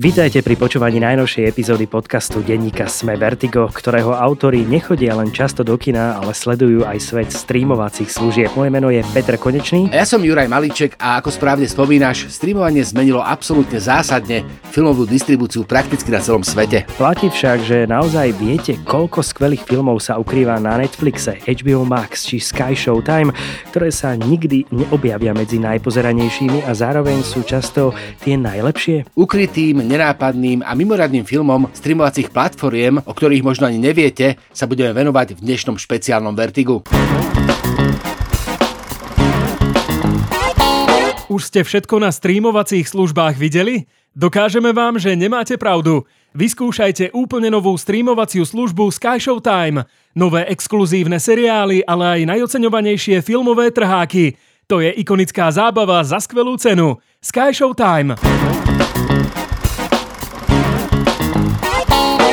Vítajte pri počúvaní najnovšej epizódy podcastu denníka Sme Vertigo, ktorého autori nechodia len často do kina, ale sledujú aj svet streamovacích služieb. Moje meno je Petr Konečný. A ja som Juraj Malíček a ako správne spomínaš, streamovanie zmenilo absolútne zásadne filmovú distribúciu prakticky na celom svete. Platí však, že naozaj viete, koľko skvelých filmov sa ukrýva na Netflixe, HBO Max či Sky Showtime, ktoré sa nikdy neobjavia medzi najpozeranejšími a zároveň sú často tie najlepšie. Ukrytým nenápadným a mimoriadným filmom streamovacích platformiem, o ktorých možno ani neviete, sa budeme venovať v dnešnom špeciálnom Vertigu. Už ste všetko na streamovacích službách videli? Dokážeme vám, že nemáte pravdu. Vyskúšajte úplne novú streamovaciu službu Sky Showtime. Nové exkluzívne seriály, ale aj najoceňovanejšie filmové trháky. To je ikonická zábava za skvelú cenu. Sky Showtime.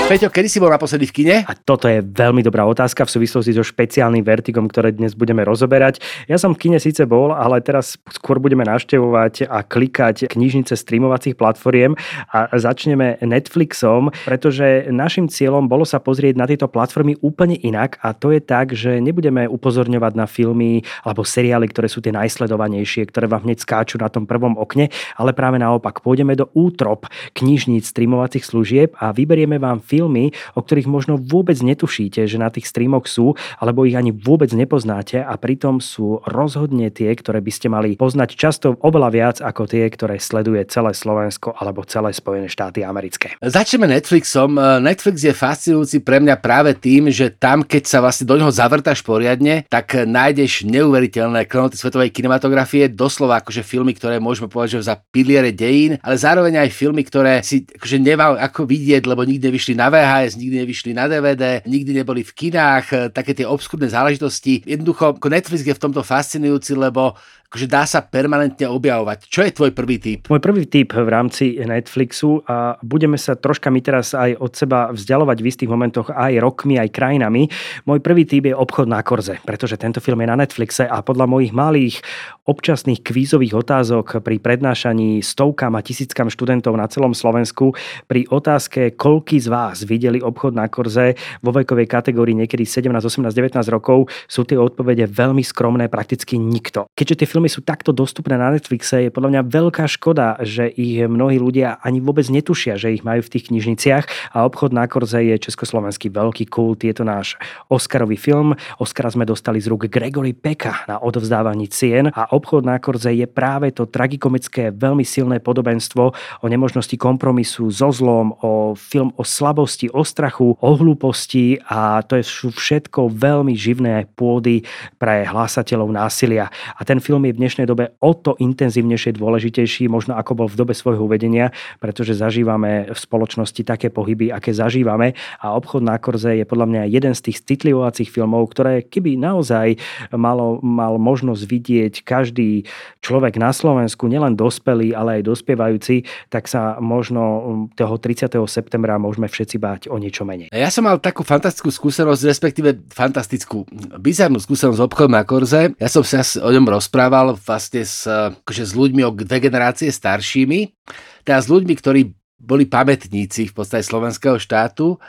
Peťo, kedy si bol naposledy v kine? A toto je veľmi dobrá otázka v súvislosti so špeciálnym vertigom, ktoré dnes budeme rozoberať. Ja som v kine síce bol, ale teraz skôr budeme navštevovať a klikať knižnice streamovacích platformiem a začneme Netflixom, pretože našim cieľom bolo sa pozrieť na tieto platformy úplne inak a to je tak, že nebudeme upozorňovať na filmy alebo seriály, ktoré sú tie najsledovanejšie, ktoré vám hneď skáču na tom prvom okne, ale práve naopak pôjdeme do útrop knižníc streamovacích služieb a vyberieme vám film, filmy, o ktorých možno vôbec netušíte, že na tých streamoch sú, alebo ich ani vôbec nepoznáte a pritom sú rozhodne tie, ktoré by ste mali poznať často oveľa viac ako tie, ktoré sleduje celé Slovensko alebo celé Spojené štáty americké. Začneme Netflixom. Netflix je fascinujúci pre mňa práve tým, že tam, keď sa vlastne do neho zavrtaš poriadne, tak nájdeš neuveriteľné klenoty svetovej kinematografie, doslova akože filmy, ktoré môžeme považovať za piliere dejín, ale zároveň aj filmy, ktoré si akože nemal ako vidieť, lebo nikdy vyšli na VHS, nikdy nevyšli na DVD, nikdy neboli v kinách, e, také tie obskúrne záležitosti. Jednoducho, Netflix je v tomto fascinujúci, lebo akože dá sa permanentne objavovať. Čo je tvoj prvý typ? Môj prvý typ v rámci Netflixu a budeme sa troška my teraz aj od seba vzdialovať v istých momentoch aj rokmi, aj krajinami. Môj prvý typ je obchod na korze, pretože tento film je na Netflixe a podľa mojich malých občasných kvízových otázok pri prednášaní stovkám a tisíckam študentov na celom Slovensku pri otázke, koľký z vás videli obchod na korze vo vekovej kategórii niekedy 17, 18, 19 rokov, sú tie odpovede veľmi skromné, prakticky nikto. Keďže tie filmy sú takto dostupné na Netflixe, je podľa mňa veľká škoda, že ich mnohí ľudia ani vôbec netušia, že ich majú v tých knižniciach a obchod na Korze je československý veľký kult, je to náš Oscarový film. Oscara sme dostali z rúk Gregory Peka na odovzdávaní cien a obchod na Korze je práve to tragikomické, veľmi silné podobenstvo o nemožnosti kompromisu so zlom, o film o slabosti, o strachu, o hlúposti a to je všetko veľmi živné pôdy pre hlásateľov násilia. A ten film je v dnešnej dobe o to intenzívnejšie dôležitejší, možno ako bol v dobe svojho uvedenia, pretože zažívame v spoločnosti také pohyby, aké zažívame a obchod na Korze je podľa mňa jeden z tých citlivovacích filmov, ktoré keby naozaj malo, mal možnosť vidieť každý človek na Slovensku, nielen dospelý, ale aj dospievajúci, tak sa možno toho 30. septembra môžeme všetci báť o niečo menej. Ja som mal takú fantastickú skúsenosť, respektíve fantastickú, bizarnú skúsenosť s obchodom na Korze. Ja som sa o ňom rozprával rozprával vlastne s, akože s ľuďmi o dve generácie staršími, teda s ľuďmi, ktorí boli pamätníci v podstate slovenského štátu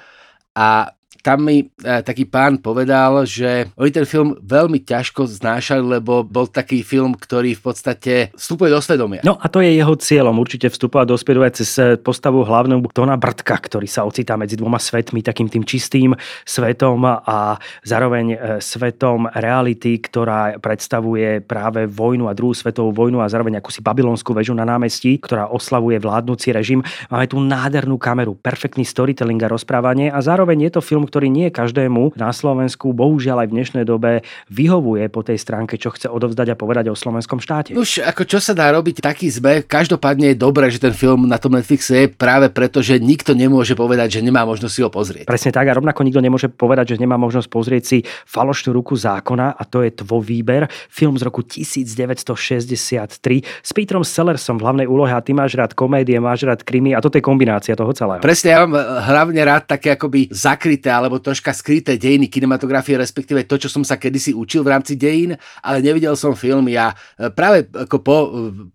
a tam mi e, taký pán povedal, že oni ten film veľmi ťažko znášali, lebo bol taký film, ktorý v podstate vstupuje do svedomia. No a to je jeho cieľom, určite vstupovať do svedomia cez postavu hlavného Tona Brtka, ktorý sa ocitá medzi dvoma svetmi, takým tým čistým svetom a zároveň e, svetom reality, ktorá predstavuje práve vojnu a druhú svetovú vojnu a zároveň akúsi babylonskú väžu na námestí, ktorá oslavuje vládnúci režim. Máme tu nádhernú kameru, perfektný storytelling a rozprávanie a zároveň je to film, ktorý nie každému na Slovensku, bohužiaľ aj v dnešnej dobe, vyhovuje po tej stránke, čo chce odovzdať a povedať o slovenskom štáte. Už ako čo sa dá robiť, taký zbe. Každopádne je dobré, že ten film na tom Netflixe je práve preto, že nikto nemôže povedať, že nemá možnosť si ho pozrieť. Presne tak a rovnako nikto nemôže povedať, že nemá možnosť pozrieť si falošnú ruku zákona a to je tvoj výber. Film z roku 1963 s Petrom Sellersom v hlavnej úlohe a ty máš rád komédie, máš rád krimi a toto je kombinácia toho celého. Presne, ja mám hlavne rád také akoby zakryté nedotknuté alebo troška skryté dejiny kinematografie, respektíve to, čo som sa kedysi učil v rámci dejín, ale nevidel som film. Ja e, práve ako po,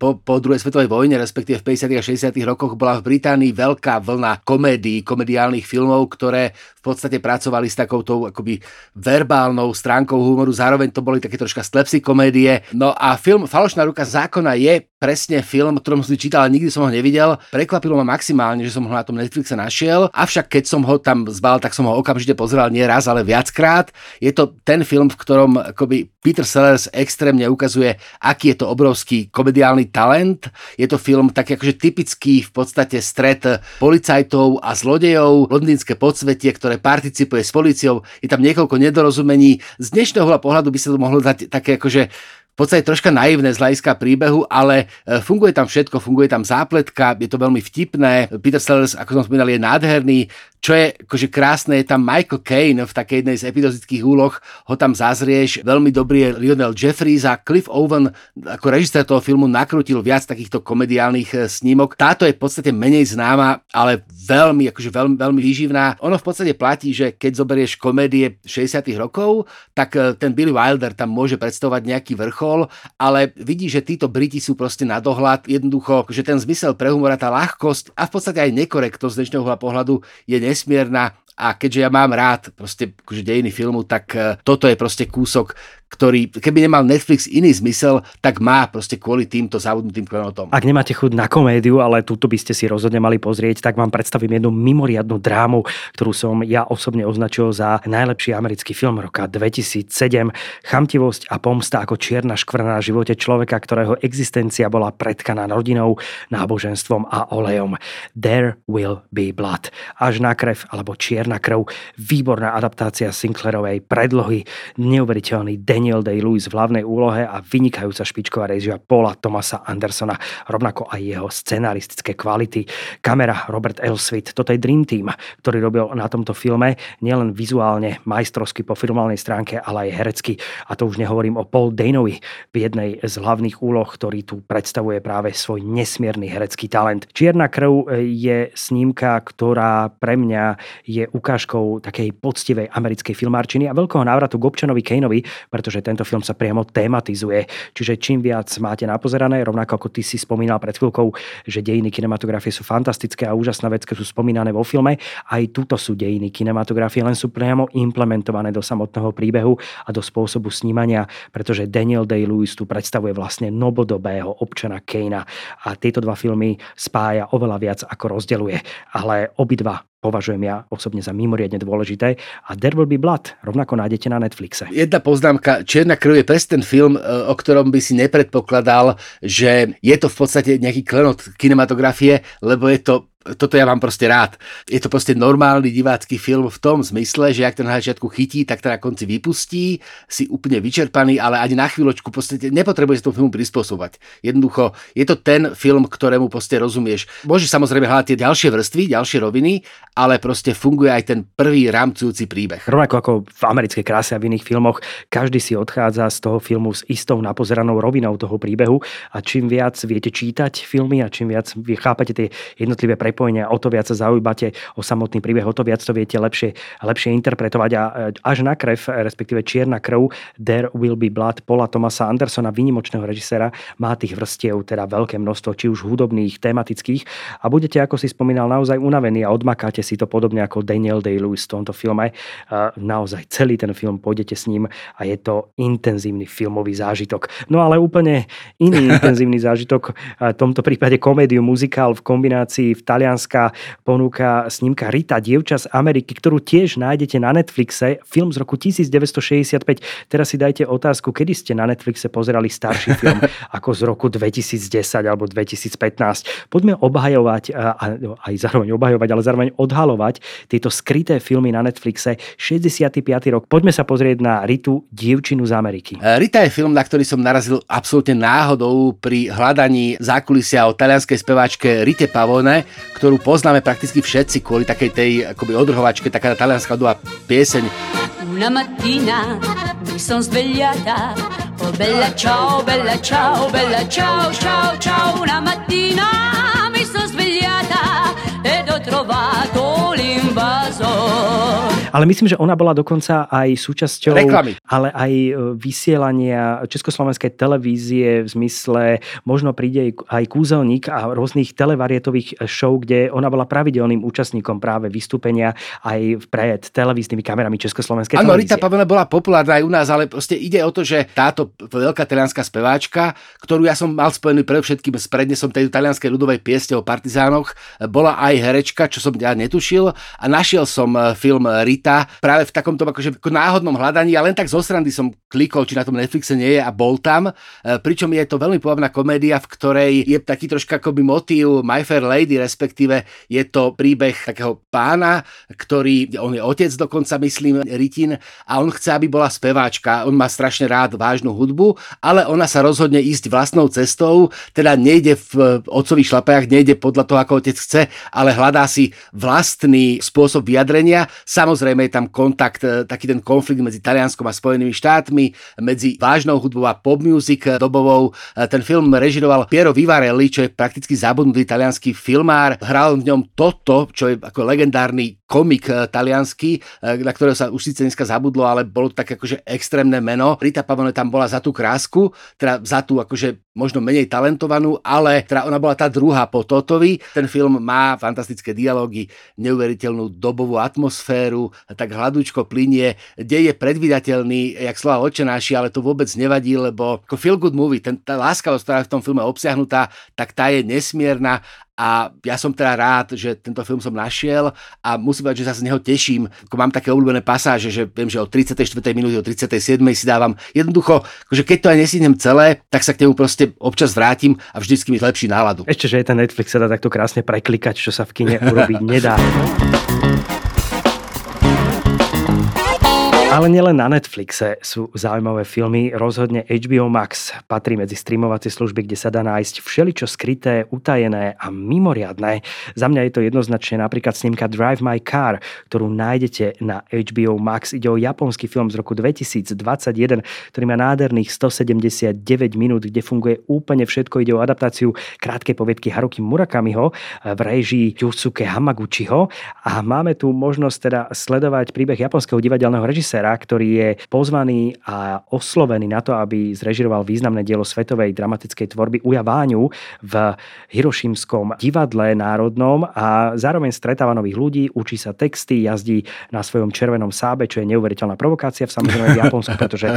po, po druhej svetovej vojne, respektíve v 50. a 60. rokoch bola v Británii veľká vlna komédií, komediálnych filmov, ktoré v podstate pracovali s takouto akoby verbálnou stránkou humoru. Zároveň to boli také troška slepsy komédie. No a film Falošná ruka zákona je presne film, ktorom som si čítal, ale nikdy som ho nevidel. Prekvapilo ma maximálne, že som ho na tom Netflixe našiel. Avšak keď som ho tam zbal, tak som ho okamžite pozeral nie raz, ale viackrát. Je to ten film, v ktorom akoby Peter Sellers extrémne ukazuje, aký je to obrovský komediálny talent. Je to film taký akože typický v podstate stret policajtov a zlodejov, londýnske podsvetie, ktoré participuje s policiou. Je tam niekoľko nedorozumení. Z dnešného pohľadu by sa to mohlo dať také akože v podstate troška naivné z hľadiska príbehu, ale e, funguje tam všetko, funguje tam zápletka, je to veľmi vtipné. Peter Sellers, ako som spomínal, je nádherný. Čo je akože krásne, je tam Michael Caine v takej jednej z epizodických úloh, ho tam zazrieš. Veľmi dobrý je Lionel Jeffries a Cliff Owen ako režisér toho filmu nakrútil viac takýchto komediálnych e, snímok. Táto je v podstate menej známa, ale veľmi, akože veľmi, veľmi výživná. Ono v podstate platí, že keď zoberieš komédie 60 rokov, tak e, ten Billy Wilder tam môže predstavovať nejaký vrchol, ale vidí, že títo Briti sú proste na dohľad. Jednoducho, že ten zmysel pre humora, tá ľahkosť a v podstate aj nekorektnosť z dnešného pohľadu je nesmierna a keďže ja mám rád proste akože dejiny filmu, tak uh, toto je proste kúsok, ktorý, keby nemal Netflix iný zmysel, tak má proste kvôli týmto zabudnutým klenotom. Ak nemáte chuť na komédiu, ale túto by ste si rozhodne mali pozrieť, tak vám predstavím jednu mimoriadnu drámu, ktorú som ja osobne označil za najlepší americký film roka 2007. Chamtivosť a pomsta ako čierna škvrna na živote človeka, ktorého existencia bola predkaná rodinou, náboženstvom a olejom. There will be blood. Až na krev alebo čierna krv. Výborná adaptácia Sinclairovej predlohy, neuveriteľný deň Daniel Day-Lewis v hlavnej úlohe a vynikajúca špičková režia Paula Thomasa Andersona, rovnako aj jeho scenaristické kvality. Kamera Robert Elswit, toto je Dream Team, ktorý robil na tomto filme nielen vizuálne majstrovsky po filmálnej stránke, ale aj herecky. A to už nehovorím o Paul Danovi v jednej z hlavných úloh, ktorý tu predstavuje práve svoj nesmierny herecký talent. Čierna krv je snímka, ktorá pre mňa je ukážkou takej poctivej americkej filmárčiny a veľkého návratu k občanovi Kaneovi, pretože pretože tento film sa priamo tematizuje. Čiže čím viac máte napozerané, rovnako ako ty si spomínal pred chvíľkou, že dejiny kinematografie sú fantastické a úžasná vec, sú spomínané vo filme, aj tuto sú dejiny kinematografie, len sú priamo implementované do samotného príbehu a do spôsobu snímania, pretože Daniel Day-Lewis tu predstavuje vlastne nobodobého občana Kejna a tieto dva filmy spája oveľa viac ako rozdeluje, ale obidva považujem ja osobne za mimoriadne dôležité. A There Will Be Blood rovnako nájdete na Netflixe. Jedna poznámka, Čierna krv je presne ten film, e, o ktorom by si nepredpokladal, že je to v podstate nejaký klenot kinematografie, lebo je to toto ja mám proste rád. Je to proste normálny divácky film v tom zmysle, že ak to na začiatku chytí, tak to na konci vypustí, si úplne vyčerpaný, ale ani na chvíľočku proste nepotrebuje tomu filmu prispôsobať. Jednoducho, je to ten film, ktorému proste rozumieš. Môžeš samozrejme hľadať tie ďalšie vrstvy, ďalšie roviny, ale proste funguje aj ten prvý rámcujúci príbeh. Rovnako ako v americkej kráse a v iných filmoch, každý si odchádza z toho filmu s istou napozeranou rovinou toho príbehu a čím viac viete čítať filmy a čím viac vy chápete tie jednotlivé pre prepojenia, o to viac sa zaujímate o samotný príbeh, o to viac to viete lepšie, lepšie interpretovať a e, až na krev, respektíve čierna krv, There Will Be Blood Paula Thomasa Andersona, vynimočného režisera, má tých vrstiev teda veľké množstvo, či už hudobných, tematických a budete, ako si spomínal, naozaj unavení a odmakáte si to podobne ako Daniel Day-Lewis v tomto filme. Naozaj celý ten film pôjdete s ním a je to intenzívny filmový zážitok. No ale úplne iný intenzívny zážitok, v tomto prípade komédiu, muzikál v kombinácii v Tali talianská ponúka snímka Rita, dievča z Ameriky, ktorú tiež nájdete na Netflixe, film z roku 1965. Teraz si dajte otázku, kedy ste na Netflixe pozerali starší film, ako z roku 2010 alebo 2015. Poďme obhajovať, a aj zároveň obhajovať, ale zároveň odhalovať tieto skryté filmy na Netflixe. 65. rok. Poďme sa pozrieť na Ritu, dievčinu z Ameriky. E, Rita je film, na ktorý som narazil absolútne náhodou pri hľadaní zákulisia o talianskej speváčke Rite Pavone, ktorú poznáme prakticky všetci kvôli takej tej akoby odrhovačke, taká talianská dová pieseň. Una mattina mi son svegliata Oh bella ciao, bella ciao, bella ciao, ciao, ciao Una mattina mi son svegliata ed ho trovato Ale myslím, že ona bola dokonca aj súčasťou Reklamy. ale aj e, vysielania Československej televízie v zmysle možno príde aj kúzelník a rôznych televarietových show, kde ona bola pravidelným účastníkom práve vystúpenia aj pred televíznymi kamerami Československej Áno, televízie. Rita Pavlina bola populárna aj u nás, ale proste ide o to, že táto veľká talianská speváčka, ktorú ja som mal spojený predovšetkým s prednesom tej talianskej ľudovej pieste o partizánoch, bola aj herečka, čo som ja netušil a našiel som e, film Rita práve v takomto akože ako náhodnom hľadaní a len tak zo srandy som klikol, či na tom Netflixe nie je a bol tam. E, Pričom je to veľmi pobavná komédia, v ktorej je taký troška akoby motív My Fair Lady, respektíve je to príbeh takého pána, ktorý, on je otec dokonca, myslím, Ritin, a on chce, aby bola speváčka. On má strašne rád vážnu hudbu, ale ona sa rozhodne ísť vlastnou cestou, teda nejde v otcových šlapajach, nejde podľa toho, ako otec chce, ale hľadá si vlastný spôsob vyjadrenia. Samozrejme je tam kontakt, e, taký ten konflikt medzi Talianskom a Spojenými štátmi, medzi vážnou hudbou a pop music dobovou. E, Ten film režiroval Piero Vivarelli, čo je prakticky zabudnutý talianský filmár. Hral v ňom Toto, čo je ako legendárny komik e, talianský, e, na ktorého sa už síce dneska zabudlo, ale bolo to také akože extrémne meno. Rita Pavone tam bola za tú krásku, teda za tú akože možno menej talentovanú, ale teda ona bola tá druhá po Totovi. Ten film má fantastické dialógy, neuveriteľnú dobovú atmosféru, tak hladúčko plinie, dej je predvydateľný, jak slova očenáši, ale to vôbec nevadí, lebo ako feel good movie, ten, tá láskavosť, ktorá je v tom filme obsiahnutá, tak tá je nesmierna a ja som teda rád, že tento film som našiel a musím povedať, že sa z neho teším. Ako mám také obľúbené pasáže, že viem, že od 34. minúty do 37. si dávam jednoducho, že keď to aj nesínem celé, tak sa k nemu proste občas vrátim a vždycky mi zlepší náladu. Ešte, že je ten Netflix sa dá takto krásne preklikať, čo sa v kine urobiť nedá. Ale nielen na Netflixe sú zaujímavé filmy, rozhodne HBO Max patrí medzi streamovacie služby, kde sa dá nájsť všeličo skryté, utajené a mimoriadné. Za mňa je to jednoznačne napríklad snímka Drive My Car, ktorú nájdete na HBO Max. Ide o japonský film z roku 2021, ktorý má nádherných 179 minút, kde funguje úplne všetko. Ide o adaptáciu krátkej poviedky Haruki Murakamiho v režii Yusuke Hamaguchiho a máme tu možnosť teda sledovať príbeh japonského divadelného režiséra, ktorý je pozvaný a oslovený na to, aby zrežiroval významné dielo svetovej dramatickej tvorby Uja Váňu v Hirošimskom divadle národnom a zároveň stretáva nových ľudí, učí sa texty, jazdí na svojom červenom sábe, čo je neuveriteľná provokácia v samozrejme v Japonsku, pretože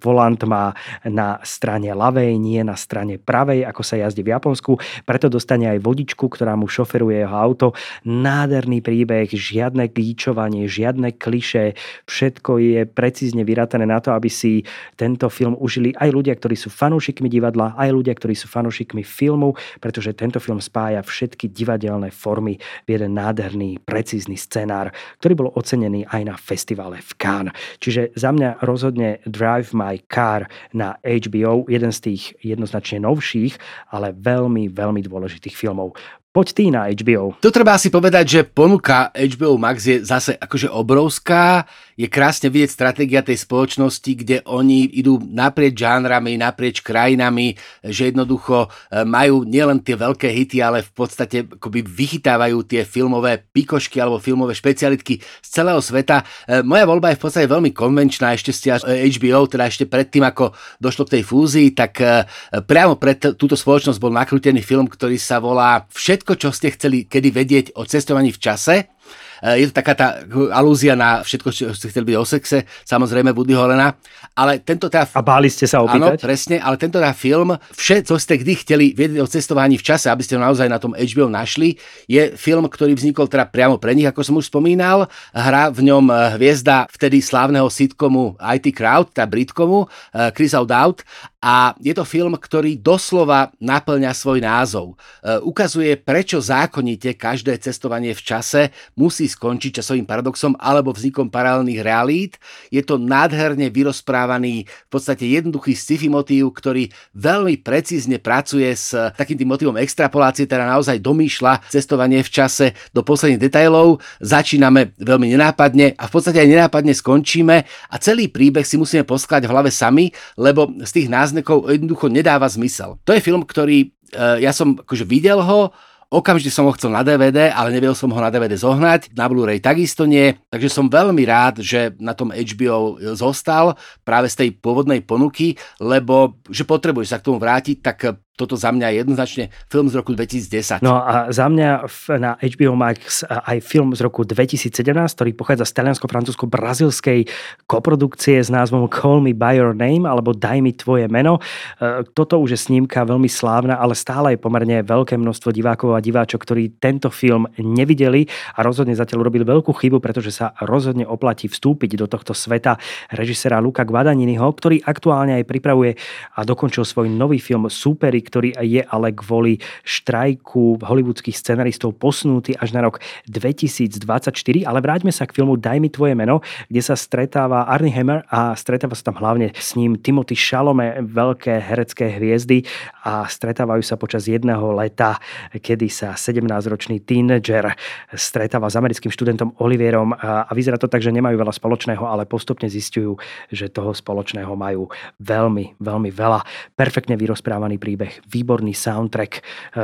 volant má na strane ľavej, nie na strane pravej, ako sa jazdí v Japonsku. Preto dostane aj vodičku, ktorá mu šoferuje jeho auto. Nádherný príbeh, žiadne klíčovanie, žiadne kliše, všetko všetko je precízne vyrátané na to, aby si tento film užili aj ľudia, ktorí sú fanúšikmi divadla, aj ľudia, ktorí sú fanúšikmi filmu, pretože tento film spája všetky divadelné formy v jeden nádherný, precízny scenár, ktorý bol ocenený aj na festivale v Cannes. Čiže za mňa rozhodne Drive My Car na HBO, jeden z tých jednoznačne novších, ale veľmi, veľmi dôležitých filmov. Poď ty na HBO. To treba asi povedať, že ponuka HBO Max je zase akože obrovská. Je krásne vidieť stratégia tej spoločnosti, kde oni idú naprieč žánrami, naprieč krajinami, že jednoducho e, majú nielen tie veľké hity, ale v podstate akoby vychytávajú tie filmové pikošky alebo filmové špecialitky z celého sveta. E, moja voľba je v podstate veľmi konvenčná, ešte ste HBO, teda ešte predtým, ako došlo k tej fúzii, tak e, priamo pre túto spoločnosť bol nakrútený film, ktorý sa volá všetko, čo ste chceli kedy vedieť o cestovaní v čase. E, je to taká tá alúzia na všetko, čo ste chceli byť o sexe, samozrejme Woody Holena, ale tento teda... A báli ste sa opýtať? Áno, presne, ale tento teda film, všetko, čo ste kdy chceli vedieť o cestovaní v čase, aby ste ho naozaj na tom HBO našli, je film, ktorý vznikol teda priamo pre nich, ako som už spomínal. Hrá v ňom e, hviezda vtedy slávneho sitcomu IT Crowd, tá Britkomu, e, Chris O'Dowd a je to film, ktorý doslova naplňa svoj názov. Ukazuje, prečo zákonite každé cestovanie v čase musí skončiť časovým paradoxom alebo vznikom paralelných realít. Je to nádherne vyrozprávaný, v podstate jednoduchý sci-fi motív, ktorý veľmi precízne pracuje s takým tým motivom extrapolácie, teda naozaj domýšľa cestovanie v čase do posledných detailov. Začíname veľmi nenápadne a v podstate aj nenápadne skončíme a celý príbeh si musíme poskladať v hlave sami, lebo z tých náznakov jednoducho nedáva zmysel. To je film, ktorý e, ja som akože videl ho, Okamžite som ho chcel na DVD, ale nevedel som ho na DVD zohnať, na Blu-ray takisto nie, takže som veľmi rád, že na tom HBO zostal práve z tej pôvodnej ponuky, lebo že potrebuješ sa k tomu vrátiť, tak toto za mňa je jednoznačne film z roku 2010. No a za mňa na HBO Max aj film z roku 2017, ktorý pochádza z taliansko-francúzsko-brazilskej koprodukcie s názvom Call Me By Your Name alebo Daj mi tvoje meno. E, toto už je snímka veľmi slávna, ale stále je pomerne veľké množstvo divákov a diváčok, ktorí tento film nevideli a rozhodne zatiaľ urobili veľkú chybu, pretože sa rozhodne oplatí vstúpiť do tohto sveta režisera Luka Guadagniniho, ktorý aktuálne aj pripravuje a dokončil svoj nový film Superik, ktorý je ale kvôli štrajku hollywoodských scenaristov posunutý až na rok 2024. Ale vráťme sa k filmu Daj mi tvoje meno, kde sa stretáva Arnie Hammer a stretáva sa tam hlavne s ním Timothy Chalamet, veľké herecké hviezdy a stretávajú sa počas jedného leta, kedy sa 17-ročný teenager stretáva s americkým študentom Olivierom a vyzerá to tak, že nemajú veľa spoločného, ale postupne zistujú, že toho spoločného majú veľmi, veľmi veľa. Perfektne vyrozprávaný príbeh výborný soundtrack, e,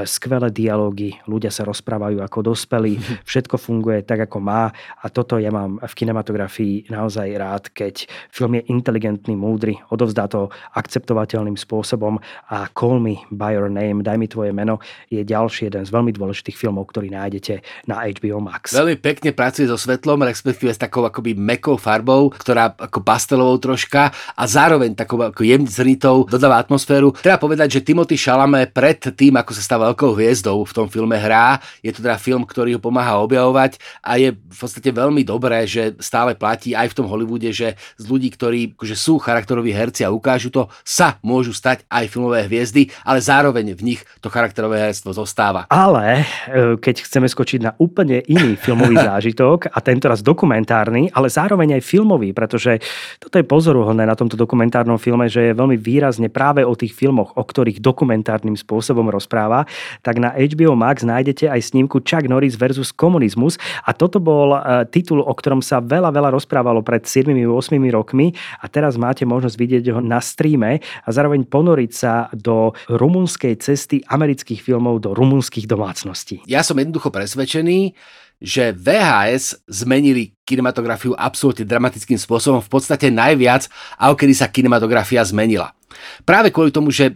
skvelé dialógy, ľudia sa rozprávajú ako dospelí, všetko funguje tak, ako má a toto ja mám v kinematografii naozaj rád, keď film je inteligentný, múdry, odovzdá to akceptovateľným spôsobom a Call Me By Your Name, Daj mi tvoje meno, je ďalší jeden z veľmi dôležitých filmov, ktorý nájdete na HBO Max. Veľmi pekne pracuje so svetlom, respektíve s takou akoby mekou farbou, ktorá ako pastelovou troška a zároveň takou ako jemne zrnitou dodáva atmosféru. Treba povedať, že Timothy Šalame pred tým, ako sa stal veľkou hviezdou v tom filme hrá. Je to teda film, ktorý ho pomáha objavovať a je v podstate veľmi dobré, že stále platí aj v tom Hollywoode, že z ľudí, ktorí akože sú charakteroví herci a ukážu to, sa môžu stať aj filmové hviezdy, ale zároveň v nich to charakterové herstvo zostáva. Ale e, keď chceme skočiť na úplne iný filmový zážitok a tento raz dokumentárny, ale zároveň aj filmový, pretože toto je pozoruhodné na tomto dokumentárnom filme, že je veľmi výrazne práve o tých filmoch, o ktorých dokumentárny dokumentárnym spôsobom rozpráva, tak na HBO Max nájdete aj snímku Chuck Norris versus komunizmus a toto bol e, titul, o ktorom sa veľa, veľa rozprávalo pred 7-8 rokmi a teraz máte možnosť vidieť ho na streame a zároveň ponoriť sa do rumunskej cesty amerických filmov do rumunských domácností. Ja som jednoducho presvedčený, že VHS zmenili kinematografiu absolútne dramatickým spôsobom, v podstate najviac, ako kedy sa kinematografia zmenila. Práve kvôli tomu, že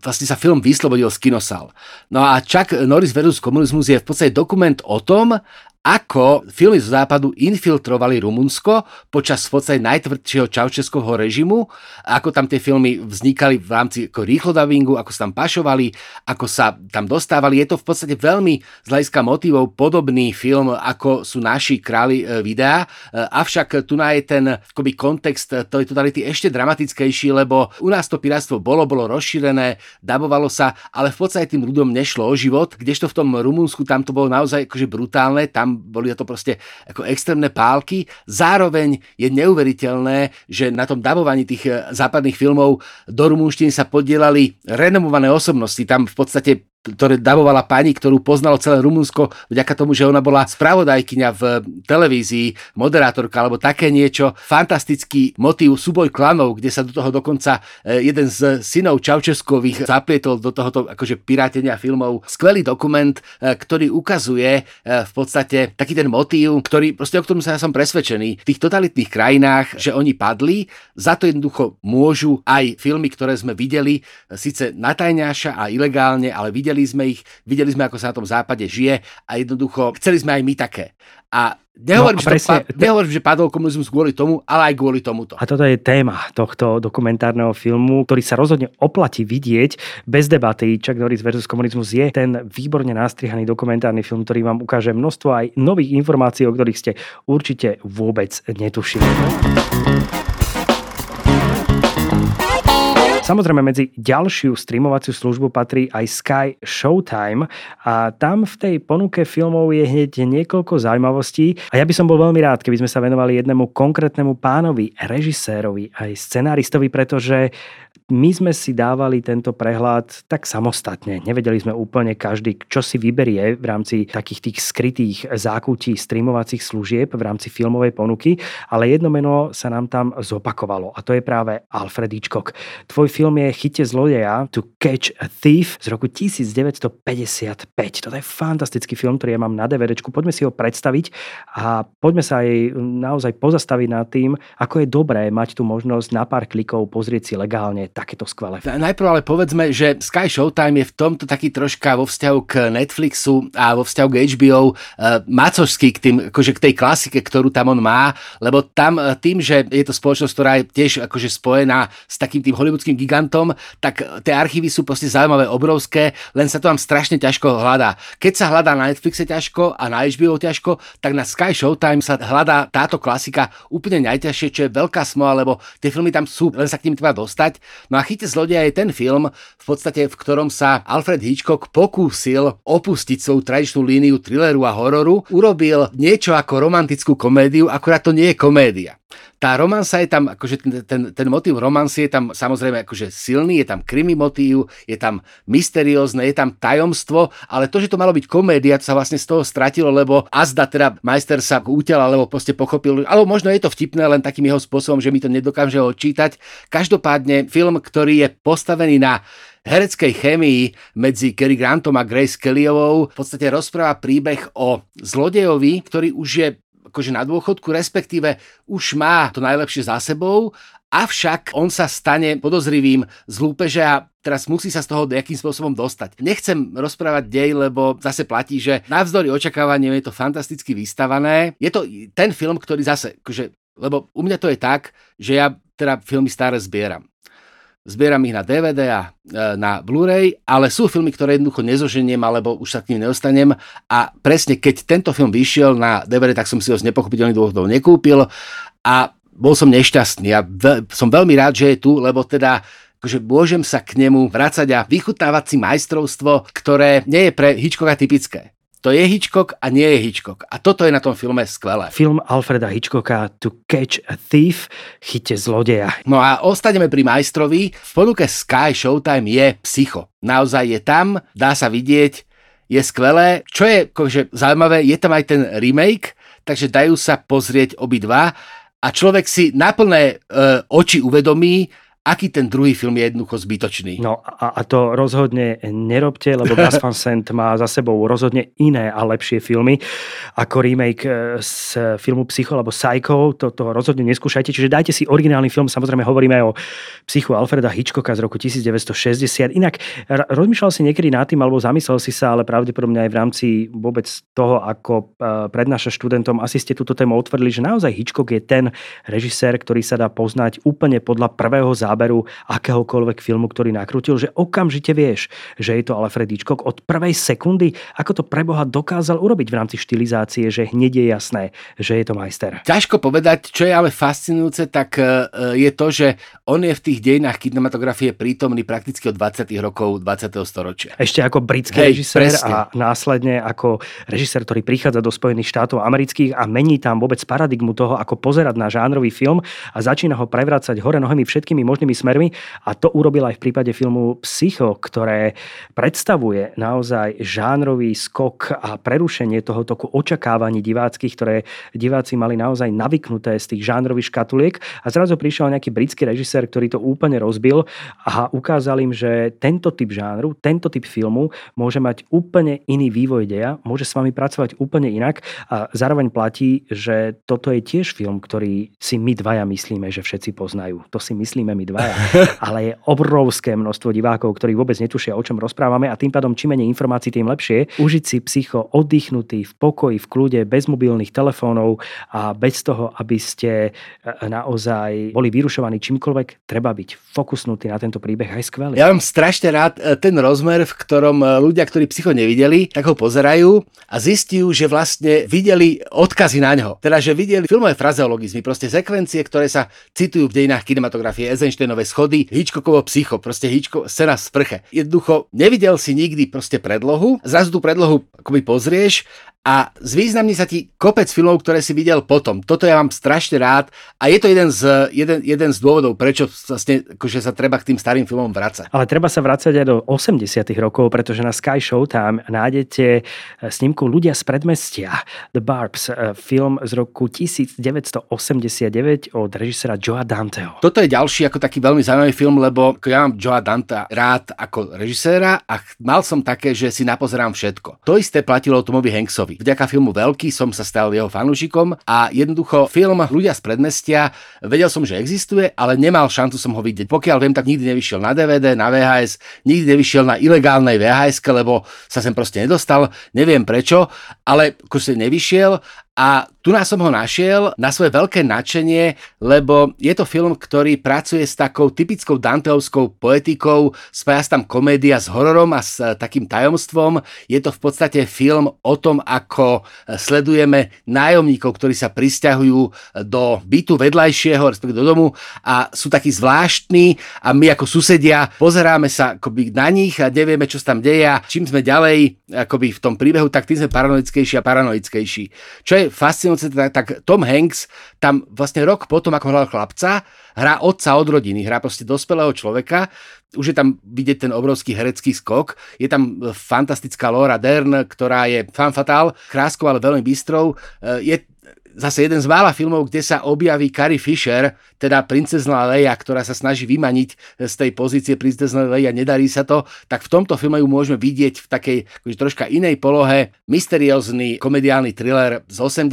vlastne sa film vyslobodil z kinosal. No a Chuck Norris versus komunizmus je v podstate dokument o tom, ako filmy z západu infiltrovali Rumunsko počas v podstate najtvrdšieho Čaučeskovho režimu, ako tam tie filmy vznikali v rámci ako rýchlodabingu, ako sa tam pašovali, ako sa tam dostávali. Je to v podstate veľmi z hľadiska motivov podobný film, ako sú naši králi e, videa, e, avšak tu je ten akoby, kontext tej totality ešte dramatickejší, lebo u nás to pirátstvo bolo, bolo rozšírené, dabovalo sa, ale v podstate tým ľuďom nešlo o život, kdežto v tom Rumunsku tam to bolo naozaj akože brutálne, tam boli to proste ako extrémne pálky. Zároveň je neuveriteľné, že na tom dabovaní tých eh, západných filmov do rumúnštiny sa podielali renomované osobnosti. Tam v podstate ktoré davovala pani, ktorú poznalo celé Rumunsko vďaka tomu, že ona bola spravodajkyňa v televízii, moderátorka alebo také niečo. Fantastický motív súboj klanov, kde sa do toho dokonca e, jeden z synov Čaučeskových zaplietol do tohoto akože pirátenia filmov. Skvelý dokument, e, ktorý ukazuje e, v podstate taký ten motív, ktorý, proste o ktorom sa ja som presvedčený. V tých totalitných krajinách, že oni padli, za to jednoducho môžu aj filmy, ktoré sme videli, síce natajňaša a ilegálne, ale videli videli sme ich, videli sme, ako sa na tom západe žije a jednoducho chceli sme aj my také. A Nehovorím, no, že, presne, to, nehovorím, že padol komunizmus kvôli tomu, ale aj kvôli tomuto. A toto je téma tohto dokumentárneho filmu, ktorý sa rozhodne oplatí vidieť bez debaty. Chuck Norris versus komunizmus je ten výborne nástrihaný dokumentárny film, ktorý vám ukáže množstvo aj nových informácií, o ktorých ste určite vôbec netušili. Samozrejme medzi ďalšiu streamovaciu službu patrí aj Sky Showtime a tam v tej ponuke filmov je hneď niekoľko zaujímavostí a ja by som bol veľmi rád, keby sme sa venovali jednému konkrétnemu pánovi, režisérovi aj scenáristovi, pretože my sme si dávali tento prehľad tak samostatne. Nevedeli sme úplne každý, čo si vyberie v rámci takých tých skrytých zákutí streamovacích služieb v rámci filmovej ponuky, ale jedno meno sa nám tam zopakovalo a to je práve Alfred Hitchcock. Tvoj film je Chyte zlodeja, To Catch a Thief z roku 1955. Toto je fantastický film, ktorý ja mám na DVDčku. Poďme si ho predstaviť a poďme sa aj naozaj pozastaviť nad tým, ako je dobré mať tu možnosť na pár klikov pozrieť si legálne takéto skvelé. Najprv ale povedzme, že Sky Showtime je v tomto taký troška vo vzťahu k Netflixu a vo vzťahu k HBO macožský k, tým, akože k tej klasike, ktorú tam on má, lebo tam uh, tým, že je to spoločnosť, ktorá je tiež akože spojená s takým tým hollywoodským gigantom, tak tie archívy sú proste zaujímavé, obrovské, len sa to tam strašne ťažko hľadá. Keď sa hľadá na Netflixe ťažko a na HBO ťažko, tak na Sky Showtime sa hľadá táto klasika úplne najťažšie, čo je veľká smola, lebo tie filmy tam sú, len sa k nim treba dostať. No a Chyte zlodeja je ten film, v podstate v ktorom sa Alfred Hitchcock pokúsil opustiť svoju tradičnú líniu thrilleru a hororu, urobil niečo ako romantickú komédiu, akurát to nie je komédia tá romansa je tam, akože ten, ten, ten motív romansie je tam samozrejme akože silný, je tam krimi motív, je tam mysteriózne, je tam tajomstvo, ale to, že to malo byť komédia, to sa vlastne z toho stratilo, lebo azda teda majster sa útel, alebo proste pochopil, alebo možno je to vtipné len takým jeho spôsobom, že mi to nedokáže odčítať. Každopádne film, ktorý je postavený na hereckej chémii medzi Cary Grantom a Grace Kellyovou v podstate rozpráva príbeh o zlodejovi, ktorý už je akože na dôchodku, respektíve už má to najlepšie za sebou, avšak on sa stane podozrivým z lúpeže a teraz musí sa z toho nejakým spôsobom dostať. Nechcem rozprávať dej, lebo zase platí, že navzdory očakávaniam je to fantasticky vystavané. Je to ten film, ktorý zase, akože, lebo u mňa to je tak, že ja teda filmy staré zbieram zbieram ich na DVD a e, na Blu-ray, ale sú filmy, ktoré jednoducho nezoženiem alebo už sa k ním neostanem a presne keď tento film vyšiel na DVD, tak som si ho z nepochopiteľných dôvodov nekúpil a bol som nešťastný a som veľmi rád, že je tu, lebo teda akože môžem sa k nemu vrácať a vychutávať si majstrovstvo, ktoré nie je pre Hitchcocka typické. To je Hitchcock a nie je Hitchcock. A toto je na tom filme skvelé. Film Alfreda Hitchcocka To Catch a Thief, chyte zlodeja. No a ostaneme pri majstrovi. V ponuke Sky Showtime je psycho. Naozaj je tam, dá sa vidieť, je skvelé. Čo je akože, zaujímavé, je tam aj ten remake, takže dajú sa pozrieť obidva a človek si na plné e, oči uvedomí, aký ten druhý film je jednoducho zbytočný. No a, a to rozhodne nerobte, lebo Gus Van Sant má za sebou rozhodne iné a lepšie filmy ako remake e, z filmu Psycho alebo Psycho, to, to rozhodne neskúšajte, čiže dajte si originálny film, samozrejme hovoríme o Psychu Alfreda Hitchcocka z roku 1960. Inak rozmýšľal si niekedy nad tým, alebo zamyslel si sa, ale pravdepodobne aj v rámci vôbec toho, ako e, prednáša študentom, asi ste túto tému otvorili, že naozaj Hitchcock je ten režisér, ktorý sa dá poznať úplne podľa prvého záberu záberu akéhokoľvek filmu, ktorý nakrútil, že okamžite vieš, že je to Alfred Hitchcock od prvej sekundy, ako to preboha dokázal urobiť v rámci štilizácie, že hneď je jasné, že je to majster. Ťažko povedať, čo je ale fascinujúce, tak e, je to, že on je v tých dejinách kinematografie prítomný prakticky od 20. rokov 20. storočia. Ešte ako britský Hej, režisér presne. a následne ako režisér, ktorý prichádza do Spojených štátov amerických a mení tam vôbec paradigmu toho, ako pozerať na žánrový film a začína ho prevrácať hore nohami všetkými možnými rôznymi smermi a to urobil aj v prípade filmu Psycho, ktoré predstavuje naozaj žánrový skok a prerušenie toho toku očakávaní diváckých, ktoré diváci mali naozaj navyknuté z tých žánrových škatuliek a zrazu prišiel nejaký britský režisér, ktorý to úplne rozbil a ukázal im, že tento typ žánru, tento typ filmu môže mať úplne iný vývoj deja, môže s vami pracovať úplne inak a zároveň platí, že toto je tiež film, ktorý si my dvaja myslíme, že všetci poznajú. To si myslíme my dvaja, ale je obrovské množstvo divákov, ktorí vôbec netušia, o čom rozprávame a tým pádom čím menej informácií, tým lepšie. Užiť si psycho oddychnutý, v pokoji, v kľude, bez mobilných telefónov a bez toho, aby ste e, naozaj boli vyrušovaní čímkoľvek, treba byť fokusnutý na tento príbeh aj skvelý. Ja mám strašne rád e, ten rozmer, v ktorom e, ľudia, ktorí psycho nevideli, tak ho pozerajú a zistiu, že vlastne videli odkazy na ňo. Teda, že videli filmové frazeologizmy, proste sekvencie, ktoré sa citujú v dejinách kinematografie. Eisenstein Einsteinové schody, Hitchcockovo psycho, proste Hitchcock, scéna v sprche. Jednoducho, nevidel si nikdy proste predlohu, zrazu tú predlohu akoby pozrieš a zvýznamní sa ti kopec filmov, ktoré si videl potom. Toto ja mám strašne rád a je to jeden z, jeden, jeden z dôvodov, prečo vlastne, akože sa treba k tým starým filmom vrácať. Ale treba sa vrácať aj do 80 rokov, pretože na Sky Show tam nájdete eh, snímku Ľudia z predmestia, The Barbs, eh, film z roku 1989 od režisera Joa Danteho. Toto je ďalší ako taký veľmi zaujímavý film, lebo ja mám Joa Dante rád ako režiséra a mal som také, že si napozerám všetko. To isté platilo Tomovi Hanksovi. Vďaka filmu Veľký som sa stal jeho fanúšikom a jednoducho film Ľudia z predmestia, vedel som, že existuje, ale nemal šancu som ho vidieť. Pokiaľ viem, tak nikdy nevyšiel na DVD, na VHS, nikdy nevyšiel na ilegálnej VHS, lebo sa sem proste nedostal, neviem prečo, ale sa nevyšiel a tu nás som ho našiel na svoje veľké nadšenie, lebo je to film, ktorý pracuje s takou typickou Danteovskou poetikou, spája sa tam komédia s hororom a s e, takým tajomstvom. Je to v podstate film o tom, ako e, sledujeme nájomníkov, ktorí sa pristahujú e, do bytu vedľajšieho, respektíve do domu a sú takí zvláštni a my ako susedia pozeráme sa akoby na nich a nevieme, čo sa tam deje a čím sme ďalej akoby v tom príbehu, tak tým sme paranoickejší a paranoickejší. Čo je fascinujúce, tak, tak Tom Hanks tam vlastne rok potom, ako hral chlapca, hrá otca od rodiny, hrá proste dospelého človeka, už je tam vidieť ten obrovský herecký skok. Je tam fantastická Laura Dern, ktorá je fan fatal, kráskou, ale veľmi bystrou. Je zase jeden z mála filmov, kde sa objaví Carrie Fisher, teda princezná Leia, ktorá sa snaží vymaniť z tej pozície princezná Leia, nedarí sa to, tak v tomto filme ju môžeme vidieť v takej akože troška inej polohe. Mysteriózny komediálny thriller z 80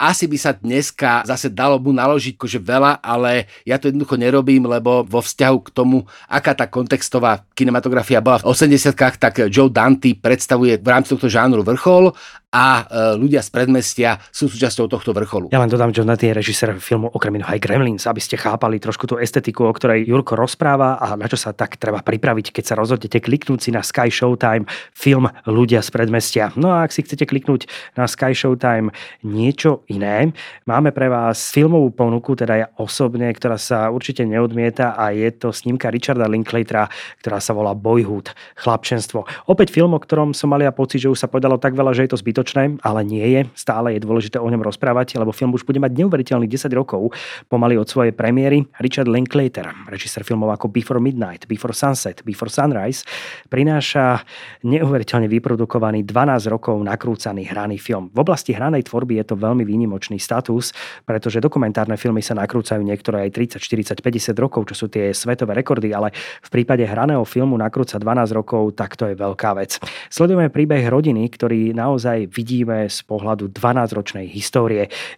asi by sa dneska zase dalo mu naložiť akože veľa, ale ja to jednoducho nerobím, lebo vo vzťahu k tomu, aká tá kontextová kinematografia bola v 80-kách, tak Joe Dante predstavuje v rámci tohto žánru vrchol a e, ľudia z predmestia sú súčasťou tohto vrcholu. Ja len dodám, že Dante je režisér filmu okrem iného aj Gremlins, aby ste chápali trošku tú estetiku, o ktorej Jurko rozpráva a na čo sa tak treba pripraviť, keď sa rozhodnete kliknúť si na Sky Showtime film Ľudia z predmestia. No a ak si chcete kliknúť na Sky Showtime niečo iné. Máme pre vás filmovú ponuku, teda ja osobne, ktorá sa určite neodmieta a je to snímka Richarda Linklatera, ktorá sa volá Boyhood, chlapčenstvo. Opäť film, o ktorom som mal ja pocit, že už sa povedalo tak veľa, že je to zbytočné, ale nie je. Stále je dôležité o ňom rozprávať, lebo film už bude mať neuveriteľných 10 rokov pomaly od svojej premiéry. Richard Linklater, režisér filmov ako Before Midnight, Before Sunset, Before Sunrise, prináša neuveriteľne vyprodukovaný 12 rokov nakrúcaný hraný film. V oblasti hranej tvorby je to veľmi výnimočný status, pretože dokumentárne filmy sa nakrúcajú niektoré aj 30, 40, 50 rokov, čo sú tie svetové rekordy, ale v prípade hraného filmu nakrúca 12 rokov, tak to je veľká vec. Sledujeme príbeh rodiny, ktorý naozaj vidíme z pohľadu 12-ročnej histórie.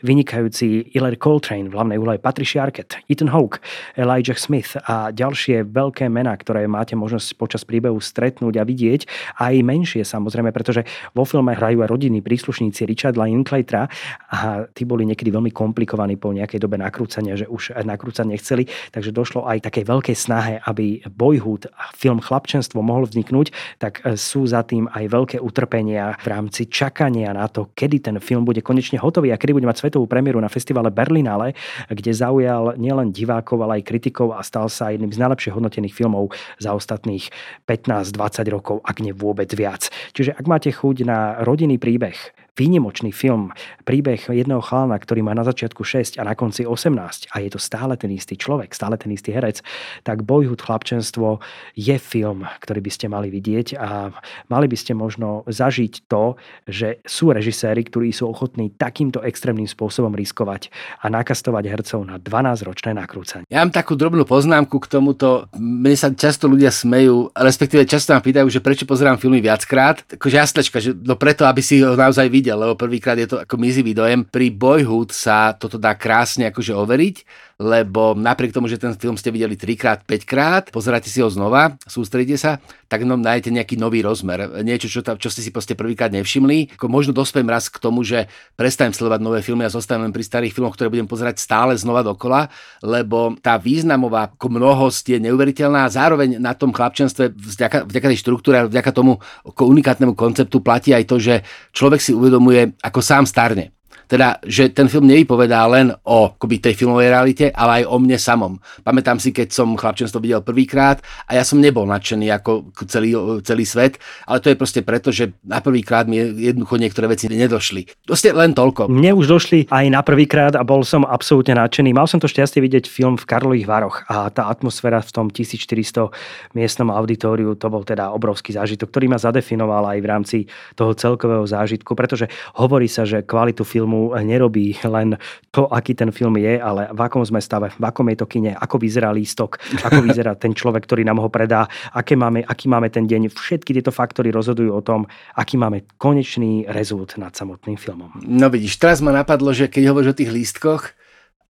Vynikajúci Hillary Coltrane, v hlavnej úlohe Patricia Arquette, Ethan Hawke, Elijah Smith a ďalšie veľké mená, ktoré máte možnosť počas príbehu stretnúť a vidieť, aj menšie samozrejme, pretože vo filme hrajú aj rodiny príslušníci Richarda Linklatera a tí boli niekedy veľmi komplikovaní po nejakej dobe nakrúcania, že už nakrúcať nechceli, takže došlo aj takej veľkej snahe, aby Boyhood, film Chlapčenstvo mohol vzniknúť, tak e, sú za tým aj veľké utrpenia v rámci čakania na to, kedy ten film bude konečne hotový a kedy bude mať svetovú premiéru na festivale Berlinale, kde zaujal nielen divákov, ale aj kritikov a stal sa jedným z najlepšie hodnotených filmov za ostatných 15-20 rokov, ak nie vôbec viac. Čiže ak máte chuť na rodinný príbeh, výnimočný film, príbeh jedného chalana, ktorý má na začiatku 6 a na konci 18 a je to stále ten istý človek, stále ten istý herec, tak Boyhood chlapčenstvo je film, ktorý by ste mali vidieť a mali by ste možno zažiť to, že sú režiséri, ktorí sú ochotní takýmto extrémnym spôsobom riskovať a nakastovať hercov na 12-ročné nakrúcanie. Ja mám takú drobnú poznámku k tomuto. Mne sa často ľudia smejú, respektíve často ma pýtajú, že prečo pozerám filmy viackrát. Akože jastlečka, že no preto, aby si ho naozaj videl videl, lebo prvýkrát je to ako mizivý dojem. Pri Boyhood sa toto dá krásne akože overiť, lebo napriek tomu, že ten film ste videli 3 krát, 5 krát, pozeráte si ho znova, sústredite sa, tak no nájdete nejaký nový rozmer. Niečo, čo, čo ste si proste prvýkrát nevšimli. Ako možno dospiem raz k tomu, že prestanem sledovať nové filmy a zostanem pri starých filmoch, ktoré budem pozerať stále znova dokola, lebo tá významová mnohosť je neuveriteľná a zároveň na tom chlapčenstve vďaka, vďaka tej štruktúre a vďaka tomu unikátnemu konceptu platí aj to, že človek si uvedomuje, ako sám starne Teda, že ten film nevypovedá len o akoby, tej filmovej realite, ale aj o mne samom. Pamätám si, keď som chlapčenstvo videl prvýkrát a ja som nebol nadšený ako celý, celý svet, ale to je proste preto, že na prvýkrát mi jednoducho niektoré veci nedošli. Proste len toľko. Mne už došli aj na prvýkrát a bol som absolútne nadšený. Mal som to šťastie vidieť film v Karlových Varoch a tá atmosféra v tom 1400 miestnom auditóriu, to bol teda obrovský zážitok, ktorý ma zadefinoval aj v rámci toho celkového zážitku, pretože hovorí sa, že kvalitu filmu nerobí len to, aký ten film je, ale v akom sme stave, v akom je to kine, ako vyzerá lístok, ako vyzerá ten človek, ktorý nám ho predá, aké máme, aký máme ten deň. Všetky tieto faktory rozhodujú o tom, aký máme konečný rezult nad samotným filmom. No vidíš, teraz ma napadlo, že keď hovoríš o tých lístkoch,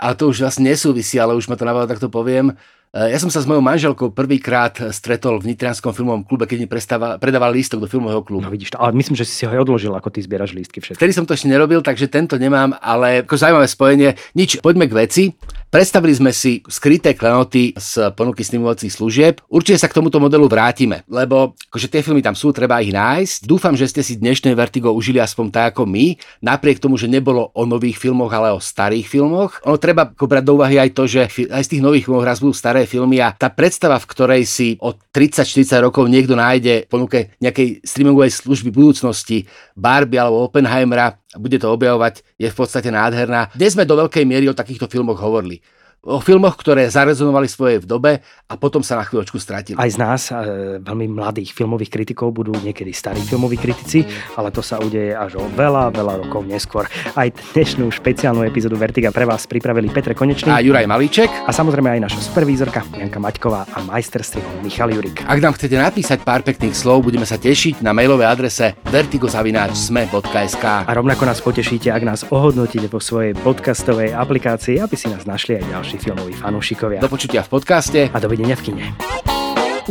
a to už vlastne nesúvisí, ale už ma to napadlo, tak to poviem, ja som sa s mojou manželkou prvýkrát stretol v Nitrianskom filmovom klube, keď mi predával lístok do filmového klubu. No vidíš ale myslím, že si si ho aj odložil, ako ty zbieraš lístky všetky. Vtedy som to ešte nerobil, takže tento nemám, ale ako zaujímavé spojenie. Nič, poďme k veci. Predstavili sme si skryté klenoty z ponuky streamovacích služieb. Určite sa k tomuto modelu vrátime, lebo akože tie filmy tam sú, treba ich nájsť. Dúfam, že ste si dnešné Vertigo užili aspoň tak ako my, napriek tomu, že nebolo o nových filmoch, ale o starých filmoch. Ono treba brať do úvahy aj to, že aj z tých nových filmov raz budú staré filmy a tá predstava, v ktorej si od 30-40 rokov niekto nájde v ponuke nejakej streamingovej služby budúcnosti Barbie alebo Oppenheimera a bude to objavovať, je v podstate nádherná. Dnes sme do veľkej miery o takýchto filmoch hovorili o filmoch, ktoré zarezonovali svoje v dobe a potom sa na chvíľočku stratili. Aj z nás, e, veľmi mladých filmových kritikov, budú niekedy starí filmoví kritici, ale to sa udeje až o veľa, veľa rokov neskôr. Aj dnešnú špeciálnu epizódu Vertiga pre vás pripravili Petre Konečný a Juraj Malíček a samozrejme aj naša supervízorka Janka Maťková a majster Michal Jurik. Ak nám chcete napísať pár pekných slov, budeme sa tešiť na mailovej adrese vertigozavináčsme.sk A rovnako nás potešíte, ak nás ohodnotíte vo svojej podcastovej aplikácii, aby si nás našli aj ďalší naši filmoví fanúšikovia. Do počutia v podcaste a dovidenia v kine.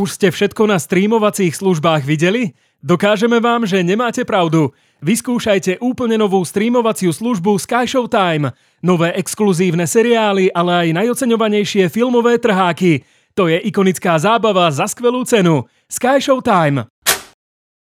Už ste všetko na streamovacích službách videli? Dokážeme vám, že nemáte pravdu. Vyskúšajte úplne novú streamovaciu službu Sky Time. Nové exkluzívne seriály, ale aj najoceňovanejšie filmové trháky. To je ikonická zábava za skvelú cenu. Sky Time.